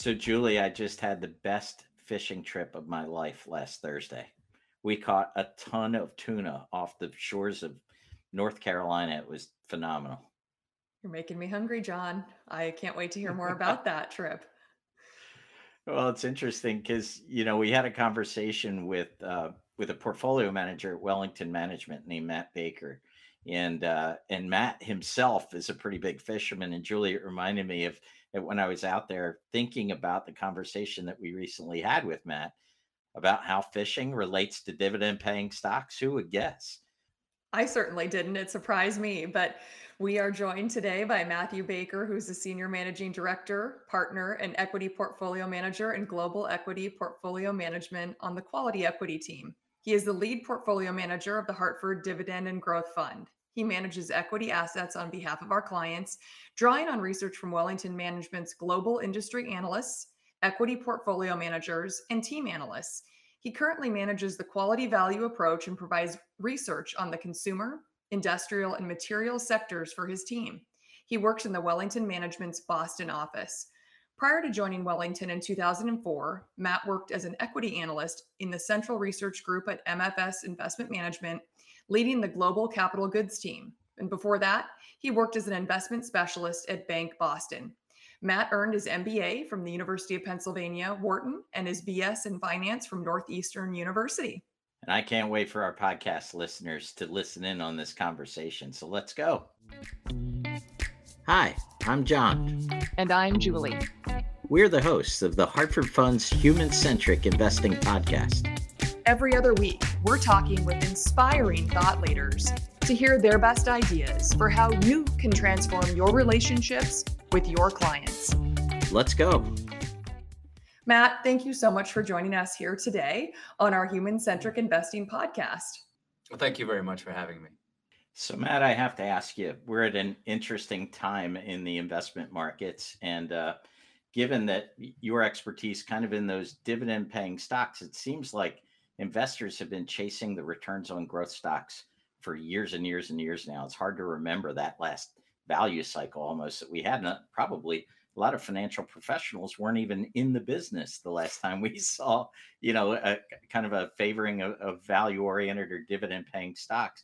So, Julie, I just had the best fishing trip of my life last Thursday. We caught a ton of tuna off the shores of North Carolina. It was phenomenal. You're making me hungry, John. I can't wait to hear more about that trip. Well, it's interesting because you know we had a conversation with uh, with a portfolio manager at Wellington Management named Matt Baker, and uh, and Matt himself is a pretty big fisherman. And Julie, it reminded me of when I was out there thinking about the conversation that we recently had with Matt about how fishing relates to dividend paying stocks. Who would guess? I certainly didn't. It surprised me. But we are joined today by Matthew Baker, who's the Senior Managing Director, Partner, and Equity Portfolio Manager in Global Equity Portfolio Management on the Quality Equity team. He is the lead portfolio manager of the Hartford Dividend and Growth Fund. He manages equity assets on behalf of our clients, drawing on research from Wellington Management's global industry analysts, equity portfolio managers, and team analysts. He currently manages the quality value approach and provides research on the consumer, industrial, and material sectors for his team. He works in the Wellington Management's Boston office. Prior to joining Wellington in 2004, Matt worked as an equity analyst in the Central Research Group at MFS Investment Management, leading the global capital goods team. And before that, he worked as an investment specialist at Bank Boston. Matt earned his MBA from the University of Pennsylvania, Wharton, and his BS in finance from Northeastern University. And I can't wait for our podcast listeners to listen in on this conversation. So let's go. Hi, I'm John. And I'm Julie. We're the hosts of the Hartford Fund's Human Centric Investing Podcast. Every other week, we're talking with inspiring thought leaders to hear their best ideas for how you can transform your relationships with your clients. Let's go. Matt, thank you so much for joining us here today on our Human Centric Investing podcast. Well, thank you very much for having me. So, Matt, I have to ask you, we're at an interesting time in the investment markets. And uh, given that your expertise kind of in those dividend paying stocks, it seems like investors have been chasing the returns on growth stocks for years and years and years now. It's hard to remember that last value cycle almost that we had. And uh, probably a lot of financial professionals weren't even in the business the last time we saw, you know, a kind of a favoring of, of value oriented or dividend paying stocks.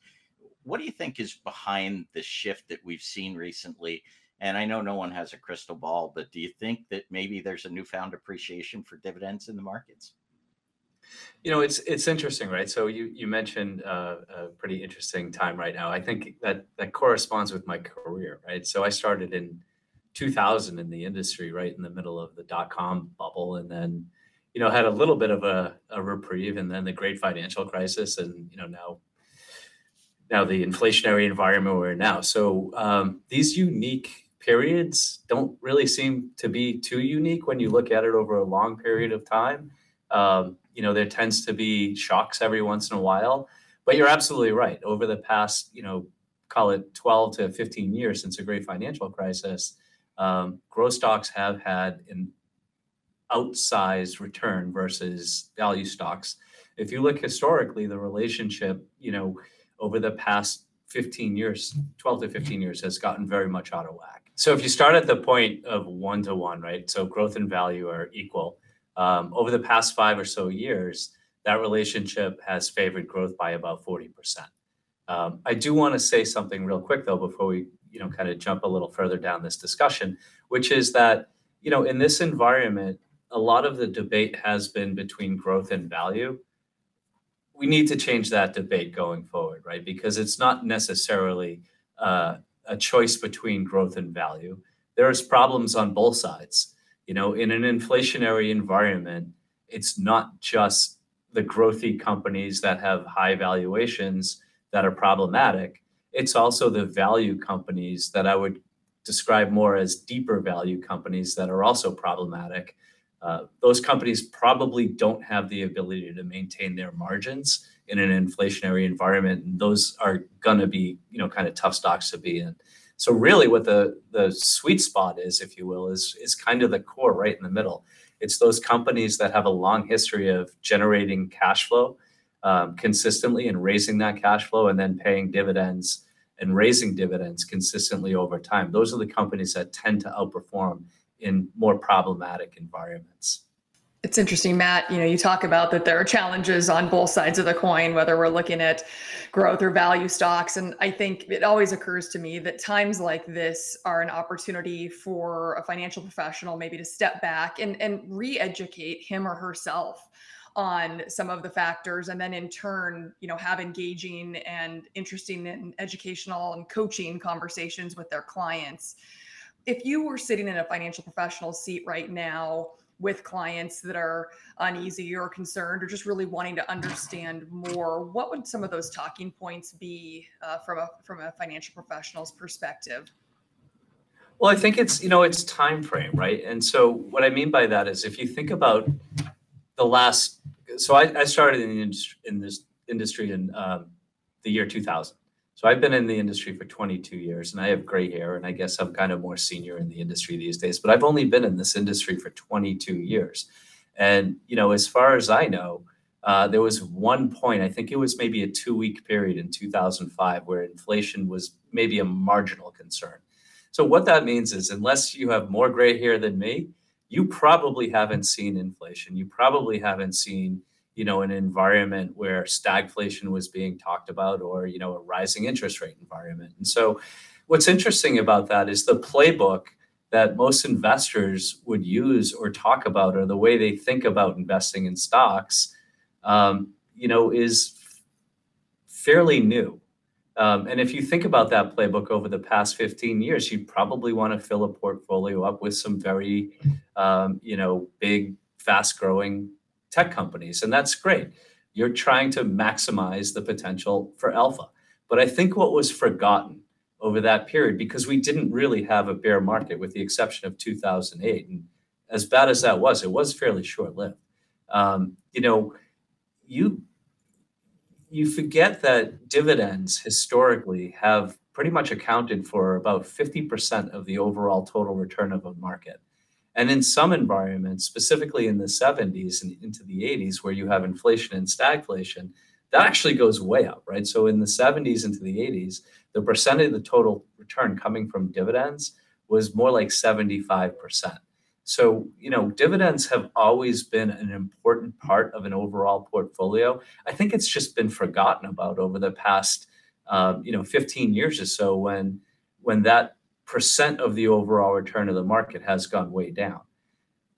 What do you think is behind the shift that we've seen recently? And I know no one has a crystal ball, but do you think that maybe there's a newfound appreciation for dividends in the markets? You know, it's it's interesting, right? So you you mentioned uh, a pretty interesting time right now. I think that that corresponds with my career, right? So I started in 2000 in the industry, right in the middle of the dot com bubble, and then you know had a little bit of a, a reprieve, and then the great financial crisis, and you know now now the inflationary environment we're in now. So um, these unique periods don't really seem to be too unique when you look at it over a long period of time. Um, you know, there tends to be shocks every once in a while. But you're absolutely right. Over the past, you know, call it 12 to 15 years since the great financial crisis, um, growth stocks have had an outsized return versus value stocks. If you look historically, the relationship, you know, over the past 15 years, 12 to 15 years, has gotten very much out of whack. So if you start at the point of one to one, right? So growth and value are equal um, over the past five or so years, that relationship has favored growth by about 40%. Um, I do want to say something real quick though before we you know kind of jump a little further down this discussion, which is that you know in this environment, a lot of the debate has been between growth and value. We need to change that debate going forward, right? Because it's not necessarily uh, a choice between growth and value. There's problems on both sides you know, in an inflationary environment, it's not just the growthy companies that have high valuations that are problematic. It's also the value companies that I would describe more as deeper value companies that are also problematic. Uh, those companies probably don't have the ability to maintain their margins in an inflationary environment, and those are going to be, you know, kind of tough stocks to be in. So really what the the sweet spot is, if you will, is is kind of the core right in the middle. It's those companies that have a long history of generating cash flow um, consistently and raising that cash flow and then paying dividends and raising dividends consistently over time. Those are the companies that tend to outperform in more problematic environments. It's interesting, Matt. You know, you talk about that there are challenges on both sides of the coin, whether we're looking at growth or value stocks. And I think it always occurs to me that times like this are an opportunity for a financial professional maybe to step back and, and re educate him or herself on some of the factors and then in turn you know have engaging and interesting and educational and coaching conversations with their clients if you were sitting in a financial professional seat right now with clients that are uneasy or concerned or just really wanting to understand more what would some of those talking points be uh, from a from a financial professional's perspective? Well i think it's you know it's time frame right? And so what i mean by that is if you think about the last so i, I started in, the industry, in this industry in um, the year 2000 so I've been in the industry for 22 years and I have gray hair, and I guess I'm kind of more senior in the industry these days, but I've only been in this industry for 22 years. And, you know, as far as I know, uh, there was one point, I think it was maybe a two week period in 2005 where inflation was maybe a marginal concern. So, what that means is, unless you have more gray hair than me, you probably haven't seen inflation. You probably haven't seen you know, an environment where stagflation was being talked about or, you know, a rising interest rate environment. And so what's interesting about that is the playbook that most investors would use or talk about or the way they think about investing in stocks, um, you know, is fairly new. Um, and if you think about that playbook over the past 15 years, you probably want to fill a portfolio up with some very, um, you know, big, fast growing tech companies, and that's great. You're trying to maximize the potential for alpha. But I think what was forgotten over that period, because we didn't really have a bear market with the exception of 2008, and as bad as that was, it was fairly short lived. Um, you know, you you forget that dividends historically have pretty much accounted for about 50% of the overall total return of a market. And in some environments, specifically in the 70s and into the 80s, where you have inflation and stagflation, that actually goes way up, right? So in the 70s into the 80s, the percentage of the total return coming from dividends was more like 75%. So, you know, dividends have always been an important part of an overall portfolio. I think it's just been forgotten about over the past, um, you know, 15 years or so when when that percent of the overall return of the market has gone way down.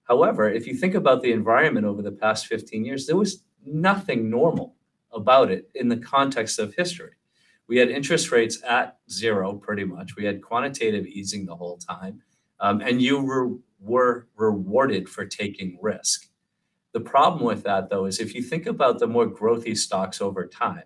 However, if you think about the environment over the past 15 years, there was nothing normal about it in the context of history. We had interest rates at zero pretty much. We had quantitative easing the whole time. Um, and you were, were rewarded for taking risk. The problem with that, though, is if you think about the more growthy stocks over time,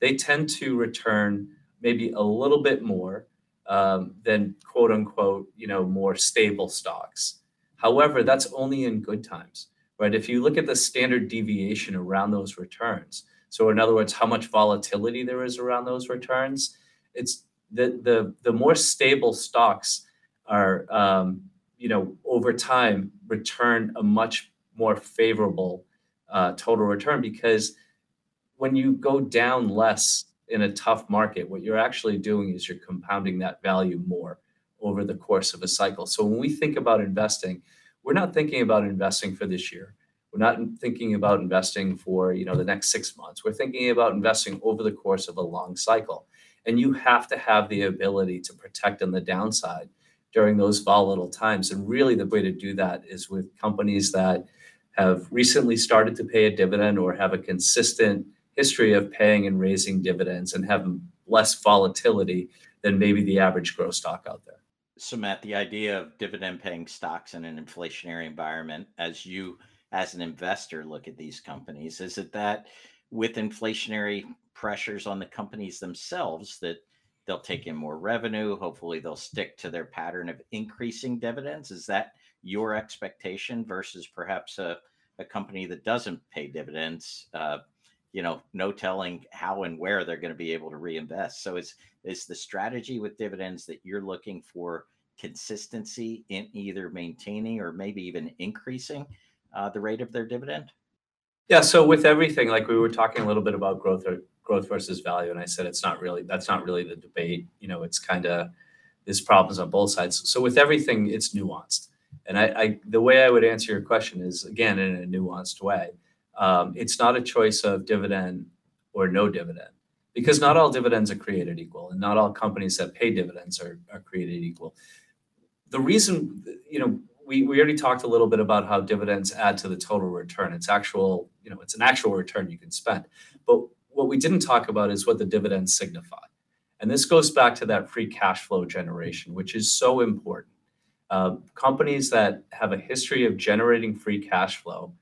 they tend to return maybe a little bit more um, than quote unquote, you know, more stable stocks. However, that's only in good times, right? If you look at the standard deviation around those returns, so in other words, how much volatility there is around those returns, it's the the the more stable stocks are, um, you know, over time return a much more favorable uh, total return because when you go down less in a tough market, what you're actually doing is you're compounding that value more over the course of a cycle. So when we think about investing, we're not thinking about investing for this year. We're not thinking about investing for, you know, the next 6 months. We're thinking about investing over the course of a long cycle. And you have to have the ability to protect on the downside during those volatile times. And really the way to do that is with companies that have recently started to pay a dividend or have a consistent history of paying and raising dividends and have less volatility than maybe the average growth stock out there. So, Matt, the idea of dividend paying stocks in an inflationary environment, as you as an investor look at these companies, is it that with inflationary pressures on the companies themselves that they'll take in more revenue? Hopefully, they'll stick to their pattern of increasing dividends. Is that your expectation versus perhaps a, a company that doesn't pay dividends? Uh, you know, no telling how and where they're going to be able to reinvest. So is is the strategy with dividends that you're looking for consistency in either maintaining or maybe even increasing uh, the rate of their dividend? Yeah. So with everything, like we were talking a little bit about growth or growth versus value, and I said it's not really that's not really the debate. You know, it's kind of there's problems on both sides. So with everything, it's nuanced. And I, I the way I would answer your question is again in a nuanced way. Um, it's not a choice of dividend or no dividend because not all dividends are created equal and not all companies that pay dividends are, are created equal. The reason, you know, we, we already talked a little bit about how dividends add to the total return. It's actual, you know, it's an actual return you can spend. But what we didn't talk about is what the dividends signify. And this goes back to that free cash flow generation, which is so important. Uh, companies that have a history of generating free cash flow,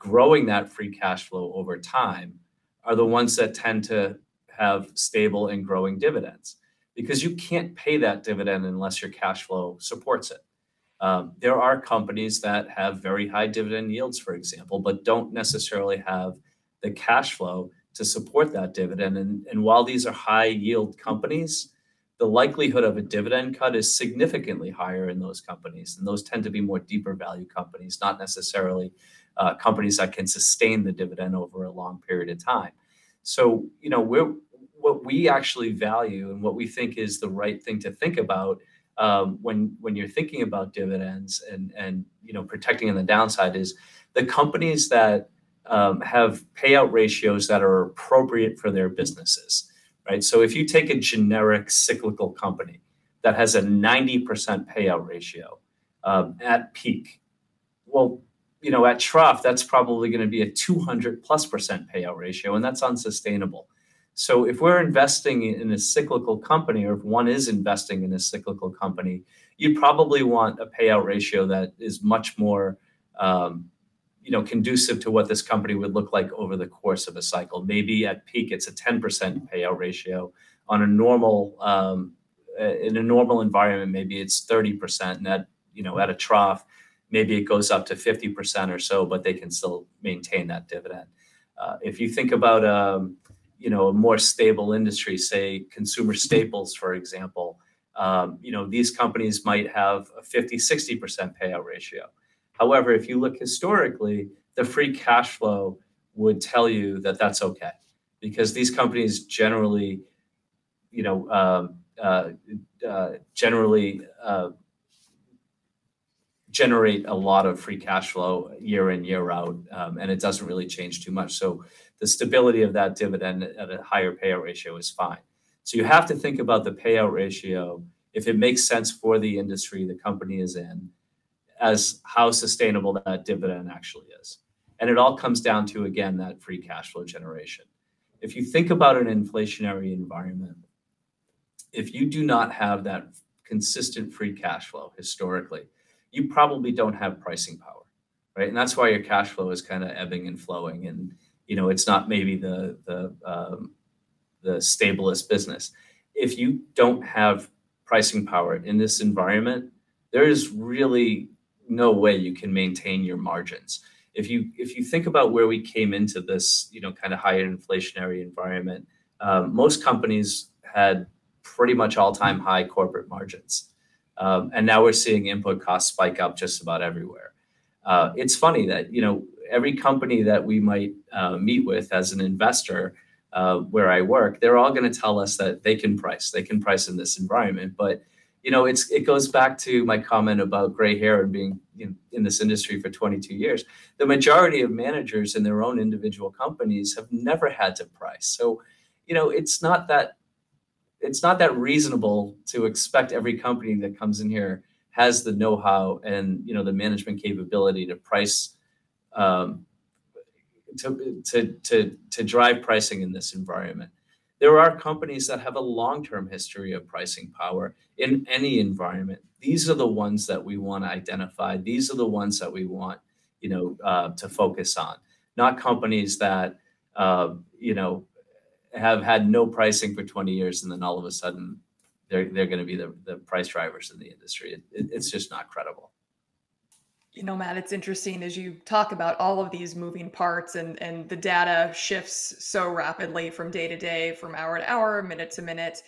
growing that free cash flow over time, are the ones that tend to have stable and growing dividends because you can't pay that dividend unless your cash flow supports it. Um, there are companies that have very high dividend yields, for example, but don't necessarily have the cash flow to support that dividend. And, and while these are high yield companies, the likelihood of a dividend cut is significantly higher in those companies. And those tend to be more deeper value companies, not necessarily uh, companies that can sustain the dividend over a long period of time. So, you know, we're, what we actually value and what we think is the right thing to think about um, when when you're thinking about dividends and and you know protecting on the downside is the companies that um, have payout ratios that are appropriate for their businesses, right? So if you take a generic cyclical company that has a 90% payout ratio um, at peak, well, you know, at trough, that's probably going to be a 200 plus percent payout ratio, and that's unsustainable. So if we're investing in a cyclical company, or if one is investing in a cyclical company, you'd probably want a payout ratio that is much more, um, you know, conducive to what this company would look like over the course of a cycle. Maybe at peak, it's a 10% payout ratio. On a normal, um, in a normal environment, maybe it's 30%. And at, you know, at a trough, maybe it goes up to 50% or so, but they can still maintain that dividend. Uh, if you think about, um, you know a more stable industry say consumer staples for example um, you know these companies might have a 50 60% payout ratio however if you look historically the free cash flow would tell you that that's okay because these companies generally you know um, uh, uh, generally uh, generate a lot of free cash flow year in year out um, and it doesn't really change too much so the stability of that dividend at a higher payout ratio is fine. So you have to think about the payout ratio if it makes sense for the industry the company is in as how sustainable that dividend actually is. And it all comes down to again that free cash flow generation. If you think about an inflationary environment, if you do not have that consistent free cash flow historically, you probably don't have pricing power, right? And that's why your cash flow is kind of ebbing and flowing and you know it's not maybe the the um, the stablest business. If you don't have pricing power in this environment there is really no way you can maintain your margins. If you if you think about where we came into this you know kind of higher inflationary environment um, most companies had pretty much all-time high corporate margins um, and now we're seeing input costs spike up just about everywhere uh, it's funny that you know every company that we might uh, meet with as an investor uh, where I work, they're all going to tell us that they can price. They can price in this environment, but you know, it's it goes back to my comment about gray hair and being in, in this industry for 22 years. The majority of managers in their own individual companies have never had to price. So, you know, it's not that it's not that reasonable to expect every company that comes in here has the know-how and you know the management capability to price um, to, to, to, to drive pricing in this environment. There are companies that have a long term history of pricing power in any environment. These are the ones that we want to identify. These are the ones that we want, you know, uh, to focus on. Not companies that, uh, you know, have had no pricing for 20 years and then all of a sudden they're, they're going to be the, the price drivers in the industry. It, it, it's just not credible. You know, Matt, it's interesting as you talk about all of these moving parts and and the data shifts so rapidly from day to day, from hour to hour, minute to minute.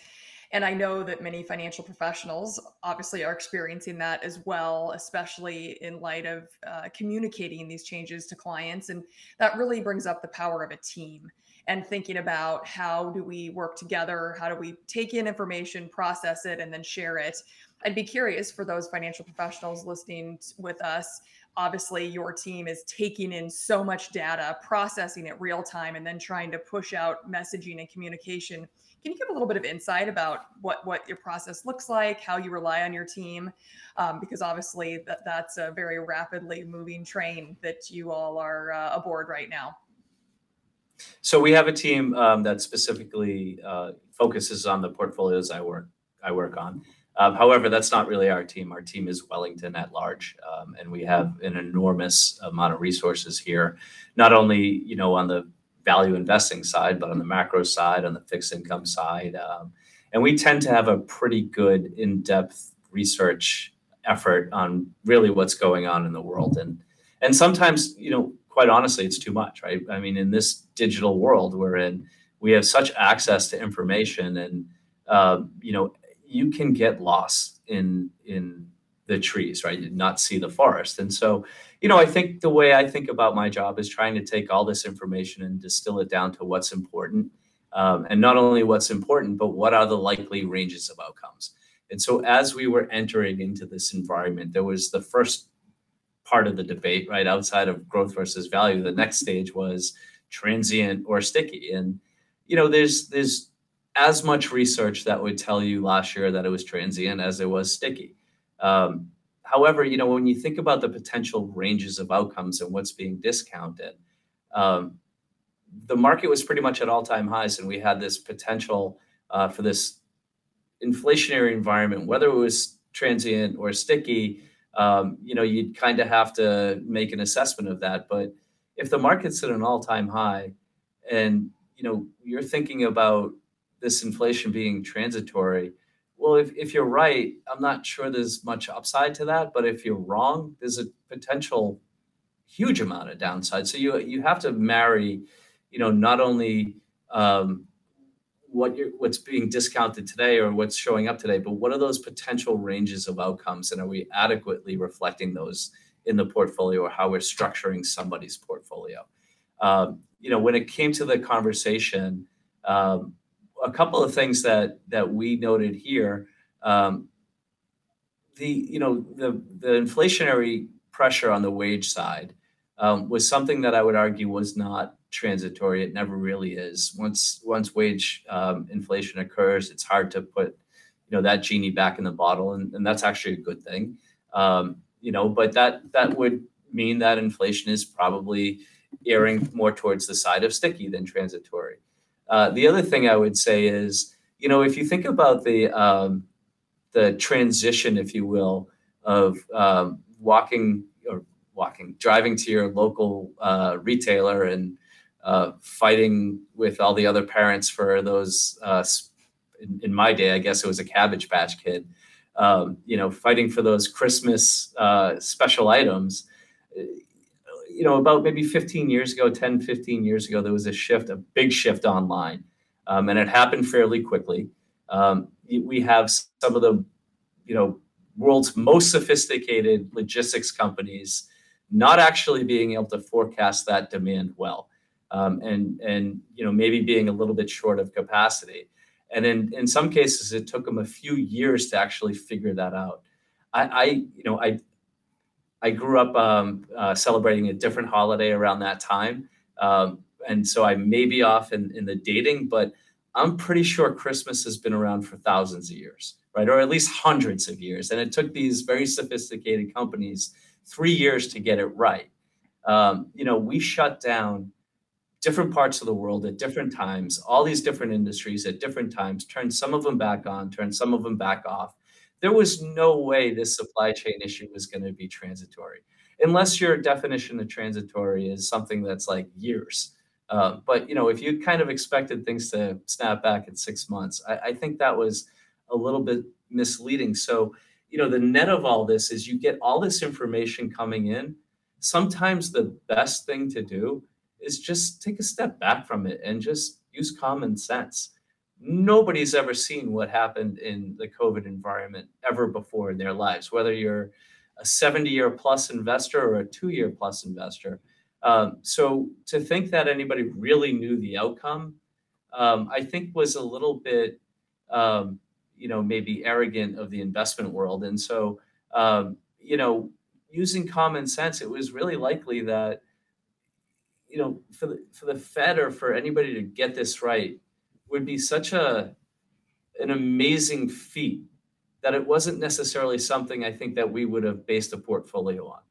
And I know that many financial professionals obviously are experiencing that as well, especially in light of uh, communicating these changes to clients. And that really brings up the power of a team and thinking about how do we work together? How do we take in information, process it, and then share it? I'd be curious for those financial professionals listening with us. Obviously, your team is taking in so much data, processing it real time, and then trying to push out messaging and communication can you give a little bit of insight about what what your process looks like, how you rely on your team, um, because obviously that that's a very rapidly moving train that you all are uh, aboard right now. So we have a team um, that specifically uh, focuses on the portfolios I work I work on. Um, however, that's not really our team. Our team is Wellington at large, um, and we have an enormous amount of resources here. Not only you know on the value investing side, but on the macro side, on the fixed income side. Um, and we tend to have a pretty good in depth research effort on really what's going on in the world. And, and sometimes, you know, quite honestly, it's too much, right? I mean, in this digital world we're in, we have such access to information and, um, you know, you can get lost in, in the trees, right? You Not see the forest. And so, you know, I think the way I think about my job is trying to take all this information and distill it down to what's important. Um, and not only what's important, but what are the likely ranges of outcomes. And so, as we were entering into this environment, there was the first part of the debate, right, outside of growth versus value. The next stage was transient or sticky. And, you know, there's, there's, as much research that would tell you last year that it was transient as it was sticky. Um, however, you know, when you think about the potential ranges of outcomes and what's being discounted, um, the market was pretty much at all-time highs, and we had this potential uh, for this inflationary environment, whether it was transient or sticky. Um, you know, you'd kind of have to make an assessment of that. But if the market's at an all-time high, and you know, you're thinking about this inflation being transitory, well, if, if you're right, I'm not sure there's much upside to that. But if you're wrong, there's a potential huge amount of downside. So you you have to marry, you know, not only um, what you're what's being discounted today or what's showing up today, but what are those potential ranges of outcomes, and are we adequately reflecting those in the portfolio or how we're structuring somebody's portfolio? Um, you know, when it came to the conversation, um, a couple of things that that we noted here. Um, the you know the the inflationary pressure on the wage side um, was something that I would argue was not transitory. It never really is. Once once wage um, inflation occurs, it's hard to put you know that genie back in the bottle, and, and that's actually a good thing. Um, you know, but that that would mean that inflation is probably erring more towards the side of sticky than transitory. Uh, the other thing I would say is, you know, if you think about the um, the transition, if you will, of um, walking or walking, driving to your local uh, retailer and uh, fighting with all the other parents for those. Uh, in, in, my day, I guess it was a Cabbage Patch Kid. Um, you know, fighting for those Christmas uh, special items you know, about maybe 15 years ago, 10, 15 years ago, there was a shift, a big shift online. Um, and it happened fairly quickly. Um, we have some of the, you know, world's most sophisticated logistics companies not actually being able to forecast that demand well. Um, and, and, you know, maybe being a little bit short of capacity. And in, in some cases, it took them a few years to actually figure that out. I, I you know, I, I grew up um, uh, celebrating a different holiday around that time. Um, and so I may be off in, in the dating, but I'm pretty sure Christmas has been around for thousands of years, right? Or at least hundreds of years. And it took these very sophisticated companies three years to get it right. Um, you know, we shut down different parts of the world at different times, all these different industries at different times, turned some of them back on, turned some of them back off there was no way this supply chain issue was going to be transitory, unless your definition of transitory is something that's like years. Uh, but you know, if you kind of expected things to snap back in six months, I, I think that was a little bit misleading. So, you know, the net of all this is you get all this information coming in. Sometimes the best thing to do is just take a step back from it and just use common sense nobody's ever seen what happened in the COVID environment ever before in their lives, whether you're a 70 year plus investor or a two year plus investor. Um, so to think that anybody really knew the outcome, um, I think was a little bit, um, you know, maybe arrogant of the investment world. And so, um, you know, using common sense, it was really likely that, you know, for the, for the Fed or for anybody to get this right would be such a an amazing feat that it wasn't necessarily something I think that we would have based a portfolio on.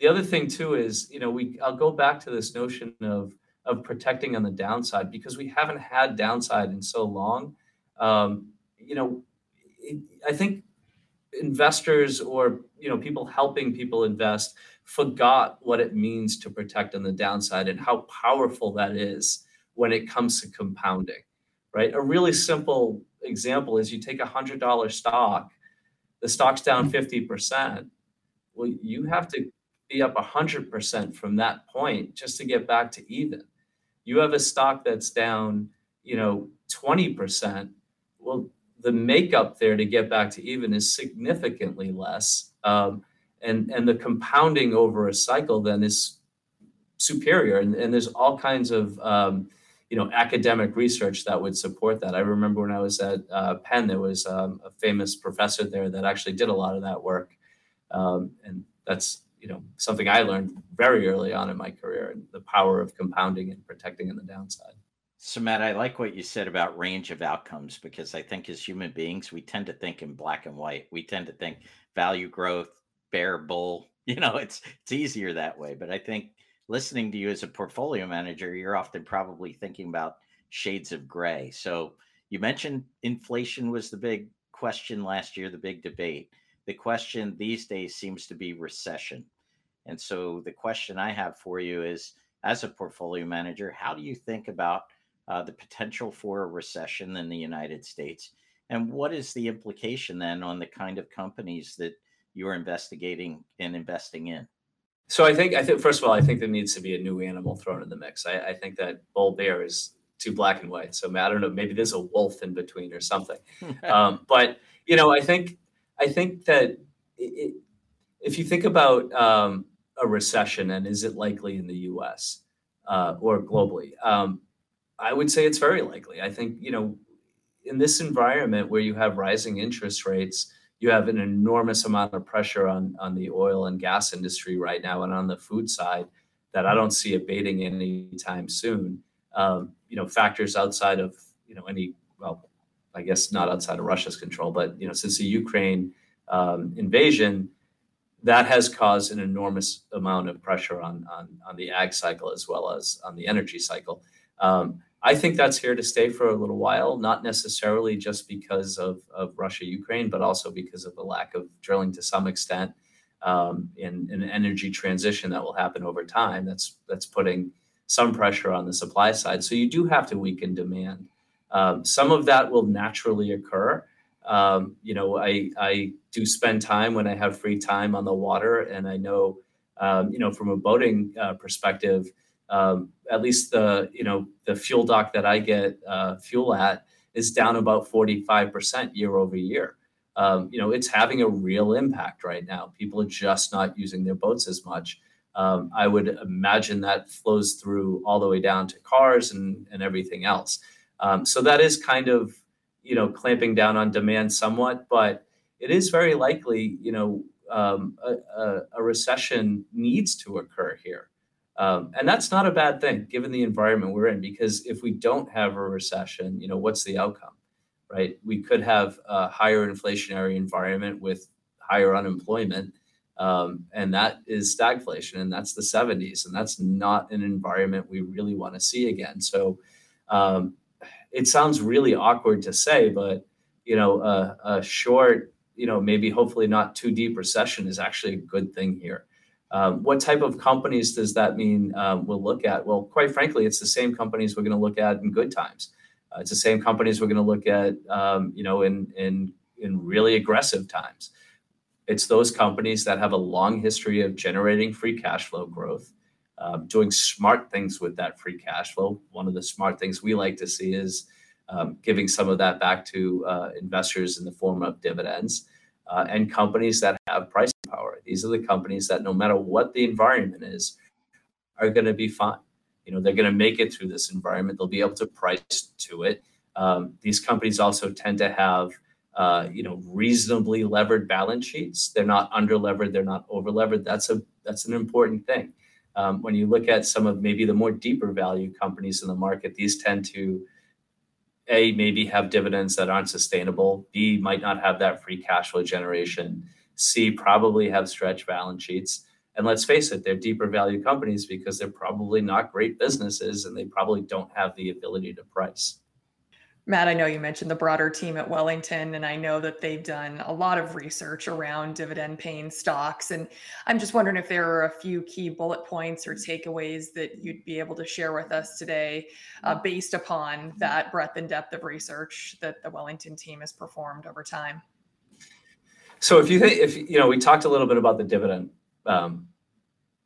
The other thing too is, you know, we I'll go back to this notion of of protecting on the downside because we haven't had downside in so long. Um, you know, I think investors or you know people helping people invest forgot what it means to protect on the downside and how powerful that is when it comes to compounding right? A really simple example is you take a hundred dollar stock the stock's down mm-hmm. 50% well you have to be up 100% from that point just to get back to even. You have a stock that's down you know 20% well the makeup there to get back to even is significantly less um, and and the compounding over a cycle then is superior. And, and there's all kinds of um, you know academic research that would support that. I remember when i was at uh, penn there was um, a famous professor there that actually did a lot of that work. Um, and that's you know something i learned very early on in my career and the power of compounding and protecting in the downside so matt i like what you said about range of outcomes because i think as human beings we tend to think in black and white. We tend to think value growth bear bull you know it's it's easier that way. But i think listening to you as a portfolio manager you're often probably thinking about shades of gray. So you mentioned inflation was the big question last year the big debate. The question these days seems to be recession. And so the question i have for you is as a portfolio manager how do you think about uh, the potential for a recession in the united states and what is the implication then on the kind of companies that you're investigating and investing in? So I think I think first of all, I think there needs to be a new animal thrown in the mix. I, I think that bull bear is too black and white. So I don't know, maybe there's a wolf in between or something. um, but you know, I think I think that it, if you think about um, a recession and is it likely in the U.S. Uh, or globally, um, I would say it's very likely. I think you know, in this environment where you have rising interest rates you have an enormous amount of pressure on on the oil and gas industry right now and on the food side that I don't see abating anytime soon. Um, you know, factors outside of you know any well, I guess not outside of Russia's control, but you know, since the Ukraine um, invasion, that has caused an enormous amount of pressure on on on the ag cycle as well as on the energy cycle. Um, I think that's here to stay for a little while, not necessarily just because of, of Russia, Ukraine, but also because of the lack of drilling to some extent um, in, an energy transition that will happen over time. That's that's putting some pressure on the supply side. So you do have to weaken demand. Um, some of that will naturally occur. Um, you know, I I do spend time when I have free time on the water, and I know, um, you know, from a boating uh, perspective um, at least the you know the fuel dock that I get uh, fuel at is down about 45% year over year. Um, you know, it's having a real impact right now. People are just not using their boats as much. Um, I would imagine that flows through all the way down to cars and, and everything else. Um, so that is kind of, you know, clamping down on demand somewhat, but it is very likely, you know, um, a, a, a recession needs to occur here. Um, and that's not a bad thing given the environment we're in, because if we don't have a recession, you know, what's the outcome, right? We could have a higher inflationary environment with higher unemployment. Um, and that is stagflation, and that's the 70s, and that's not an environment we really want to see again. So um, it sounds really awkward to say, but you know, a, a short, you know, maybe hopefully not too deep recession is actually a good thing here. Um, what type of companies does that mean um, we'll look at? Well, quite frankly, it's the same companies we're going to look at in good times. Uh, it's the same companies we're going to look at, um, you know, in in in really aggressive times. It's those companies that have a long history of generating free cash flow growth, um, doing smart things with that free cash flow. One of the smart things we like to see is um, giving some of that back to uh, investors in the form of dividends, uh, and companies that have pricing power. These are the companies that, no matter what the environment is, are going to be fine. You know, they're going to make it through this environment. They'll be able to price to it. Um, these companies also tend to have, uh, you know, reasonably levered balance sheets. They're not under levered. They're not over levered. That's a that's an important thing. Um, when you look at some of maybe the more deeper value companies in the market, these tend to a maybe have dividends that aren't sustainable. B might not have that free cash flow generation. C probably have stretched balance sheets. And let's face it, they're deeper value companies because they're probably not great businesses and they probably don't have the ability to price. Matt, I know you mentioned the broader team at Wellington, and I know that they've done a lot of research around dividend paying stocks. And I'm just wondering if there are a few key bullet points or takeaways that you'd be able to share with us today uh, based upon that breadth and depth of research that the Wellington team has performed over time. So, if you think, if you know, we talked a little bit about the dividend um,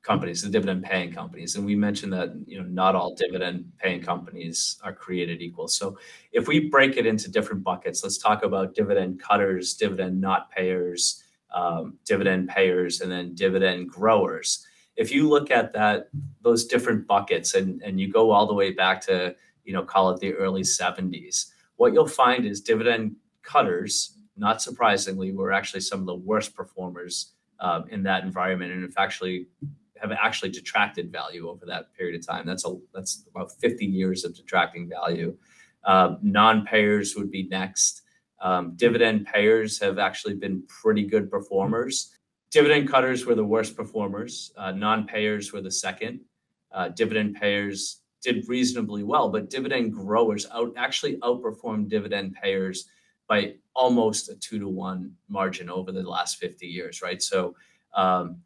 companies, the dividend paying companies. And we mentioned that you know not all dividend paying companies are created equal. So if we break it into different buckets, let's talk about dividend cutters, dividend not payers, um, dividend payers, and then dividend growers. If you look at that those different buckets and, and you go all the way back to you know call it the early 70s, what you'll find is dividend cutters, not surprisingly, were actually some of the worst performers um, in that environment and if actually have actually detracted value over that period of time. That's a that's about 50 years of detracting value. Uh, non-payers would be next. Um, dividend payers have actually been pretty good performers. Dividend cutters were the worst performers. Uh, non-payers were the second. Uh, dividend payers did reasonably well, but dividend growers out actually outperformed dividend payers by almost a two to one margin over the last 50 years, right? So um,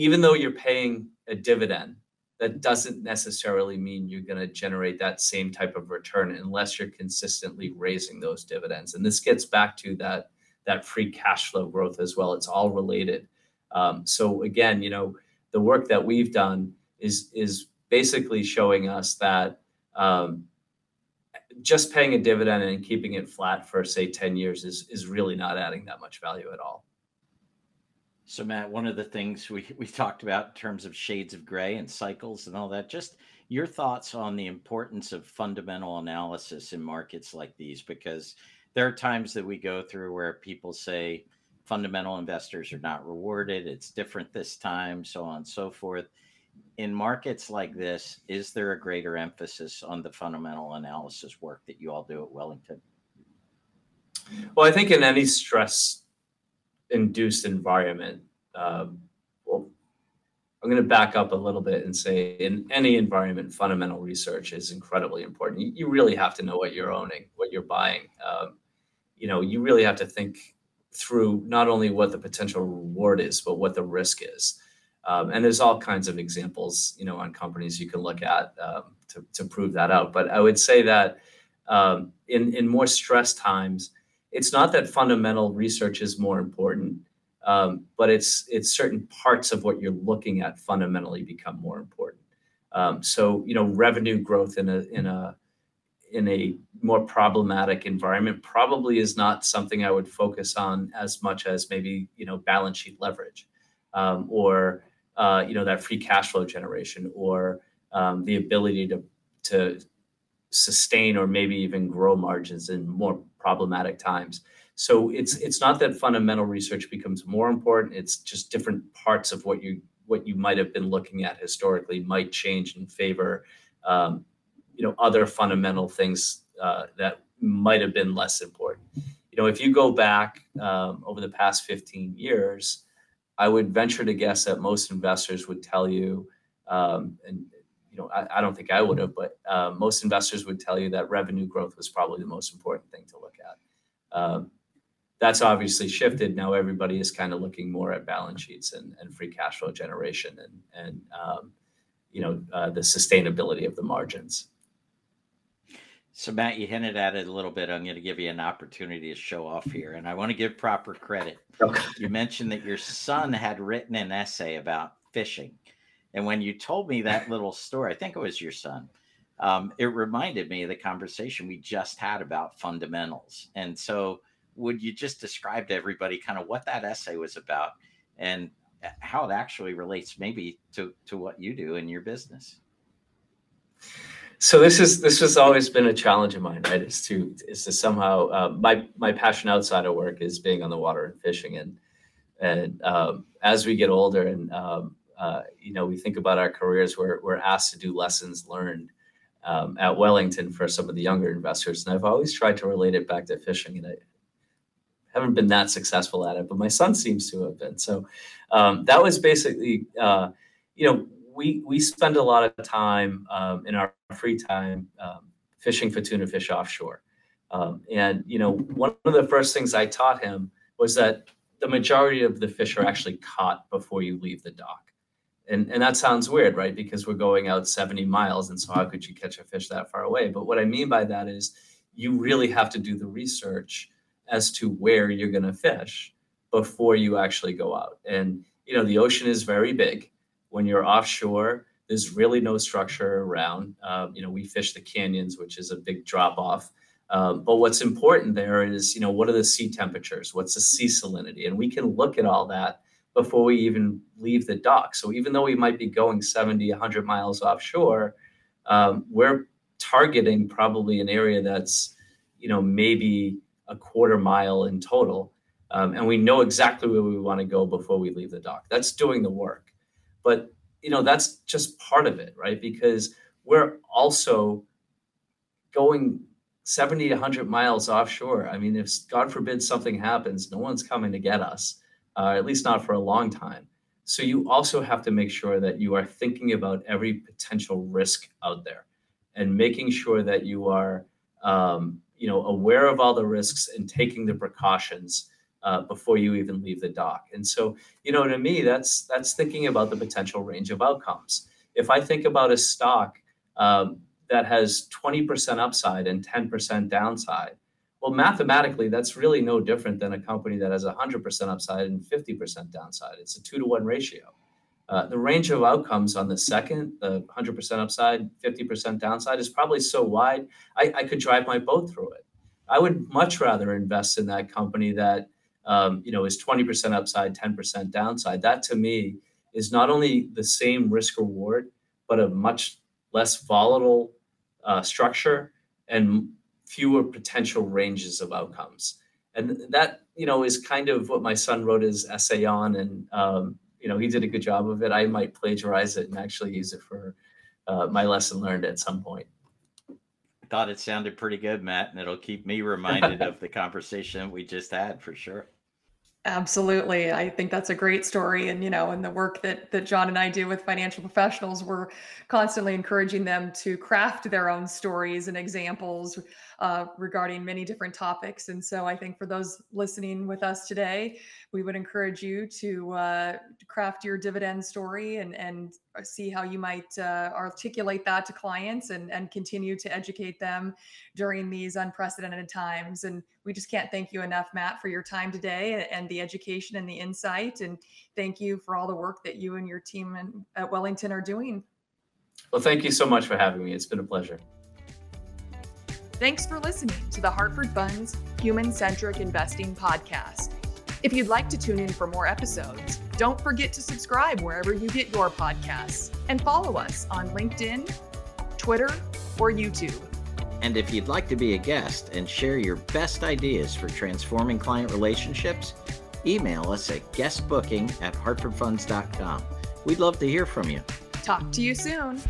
even though you're paying a dividend, that doesn't necessarily mean you're going to generate that same type of return unless you're consistently raising those dividends. And this gets back to that that free cash flow growth as well. It's all related. Um, so again, you know, the work that we've done is is basically showing us that um, just paying a dividend and keeping it flat for say 10 years is is really not adding that much value at all. So, Matt, one of the things we, we talked about in terms of shades of gray and cycles and all that, just your thoughts on the importance of fundamental analysis in markets like these, because there are times that we go through where people say fundamental investors are not rewarded, it's different this time, so on and so forth. In markets like this, is there a greater emphasis on the fundamental analysis work that you all do at Wellington? Well, I think in any stress induced environment, um, well, I'm going to back up a little bit and say in any environment, fundamental research is incredibly important. You, really have to know what you're owning, what you're buying. Um, you know, you really have to think through not only what the potential reward is, but what the risk is. Um, and there's all kinds of examples, you know, on companies you can look at um, to, to prove that out. But I would say that um, in in more stress times, it's not that fundamental research is more important, um, but it's it's certain parts of what you're looking at fundamentally become more important. Um, so you know, revenue growth in a in a in a more problematic environment probably is not something I would focus on as much as maybe you know balance sheet leverage, um, or uh, you know that free cash flow generation, or um, the ability to to sustain or maybe even grow margins in more problematic times. So it's it's not that fundamental research becomes more important. It's just different parts of what you what you might have been looking at historically might change in favor, um, you know, other fundamental things uh, that might have been less important. You know, if you go back um, over the past 15 years, I would venture to guess that most investors would tell you, um, and you know, I, I, don't think I would have, but uh, most investors would tell you that revenue growth was probably the most important thing to look at. Um, that's obviously shifted. Now everybody is kind of looking more at balance sheets and, and free cash flow generation and and um, you know uh, the sustainability of the margins. So Matt, you hinted at it a little bit. I'm going to give you an opportunity to show off here, and I want to give proper credit. Okay. You mentioned that your son had written an essay about fishing, and when you told me that little story, I think it was your son. Um, it reminded me of the conversation we just had about fundamentals, and so would you just describe to everybody kind of what that essay was about? And how it actually relates maybe to to what you do in your business. So this is this has always been a challenge of mine, right? Is to is to somehow uh, my my passion outside of work is being on the water and fishing, and and um, as we get older and um, uh, you know we think about our careers, we're we're asked to do lessons learned um, at Wellington for some of the younger investors, and I've always tried to relate it back to fishing, and I haven't been that successful at it, but my son seems to have been. So um, that was basically uh, you know we we spend a lot of time um, in our free time um, fishing for tuna fish offshore. Um, and you know, one of the first things I taught him was that the majority of the fish are actually caught before you leave the dock. And and that sounds weird, right? Because we're going out 70 miles, and so how could you catch a fish that far away? But what I mean by that is you really have to do the research as to where you're going to fish before you actually go out. And you know, the ocean is very big when you're offshore, there's really no structure around. Um, you know, we fish the canyons, which is a big drop off. Um, but what's important there is, you know, what are the sea temperatures? What's the sea salinity? And we can look at all that before we even leave the dock. So even though we might be going 70, 100 miles offshore, um, we're targeting probably an area that's, you know, maybe a quarter mile in total. Um, and we know exactly where we want to go before we leave the dock. That's doing the work. But you know that's just part of it, right? Because we're also going 70 to 100 miles offshore. I mean, if God forbid something happens, no one's coming to get us, uh, at least not for a long time. So you also have to make sure that you are thinking about every potential risk out there and making sure that you are, um, you know, aware of all the risks and taking the precautions uh, before you even leave the dock. And so, you know, to me, that's that's thinking about the potential range of outcomes. If I think about a stock um, that has 20% upside and 10% downside, well, mathematically, that's really no different than a company that has 100% upside and 50% downside. It's a two to one ratio. Uh, the range of outcomes on the second, the 100% upside, 50% downside, is probably so wide, I, I could drive my boat through it. I would much rather invest in that company that um, you know, is 20% upside, 10% downside. That to me is not only the same risk reward, but a much less volatile uh, structure and fewer potential ranges of outcomes. And that, you know, is kind of what my son wrote his essay on. And, um, you know, he did a good job of it. I might plagiarize it and actually use it for uh, my lesson learned at some point. Thought it sounded pretty good, Matt, and it'll keep me reminded of the conversation we just had for sure. Absolutely. I think that's a great story. And, you know, in the work that that John and I do with financial professionals, we're constantly encouraging them to craft their own stories and examples uh, regarding many different topics. And so I think for those listening with us today, we would encourage you to uh, craft your dividend story and, and see how you might uh, articulate that to clients and, and continue to educate them during these unprecedented times. And we just can't thank you enough, Matt, for your time today and the education and the insight. And thank you for all the work that you and your team at Wellington are doing. Well, thank you so much for having me. It's been a pleasure. Thanks for listening to the Hartford Funds Human Centric Investing Podcast. If you'd like to tune in for more episodes, don't forget to subscribe wherever you get your podcasts and follow us on LinkedIn, Twitter, or YouTube. And if you'd like to be a guest and share your best ideas for transforming client relationships, email us at guestbooking at hartfordfunds.com. We'd love to hear from you. Talk to you soon.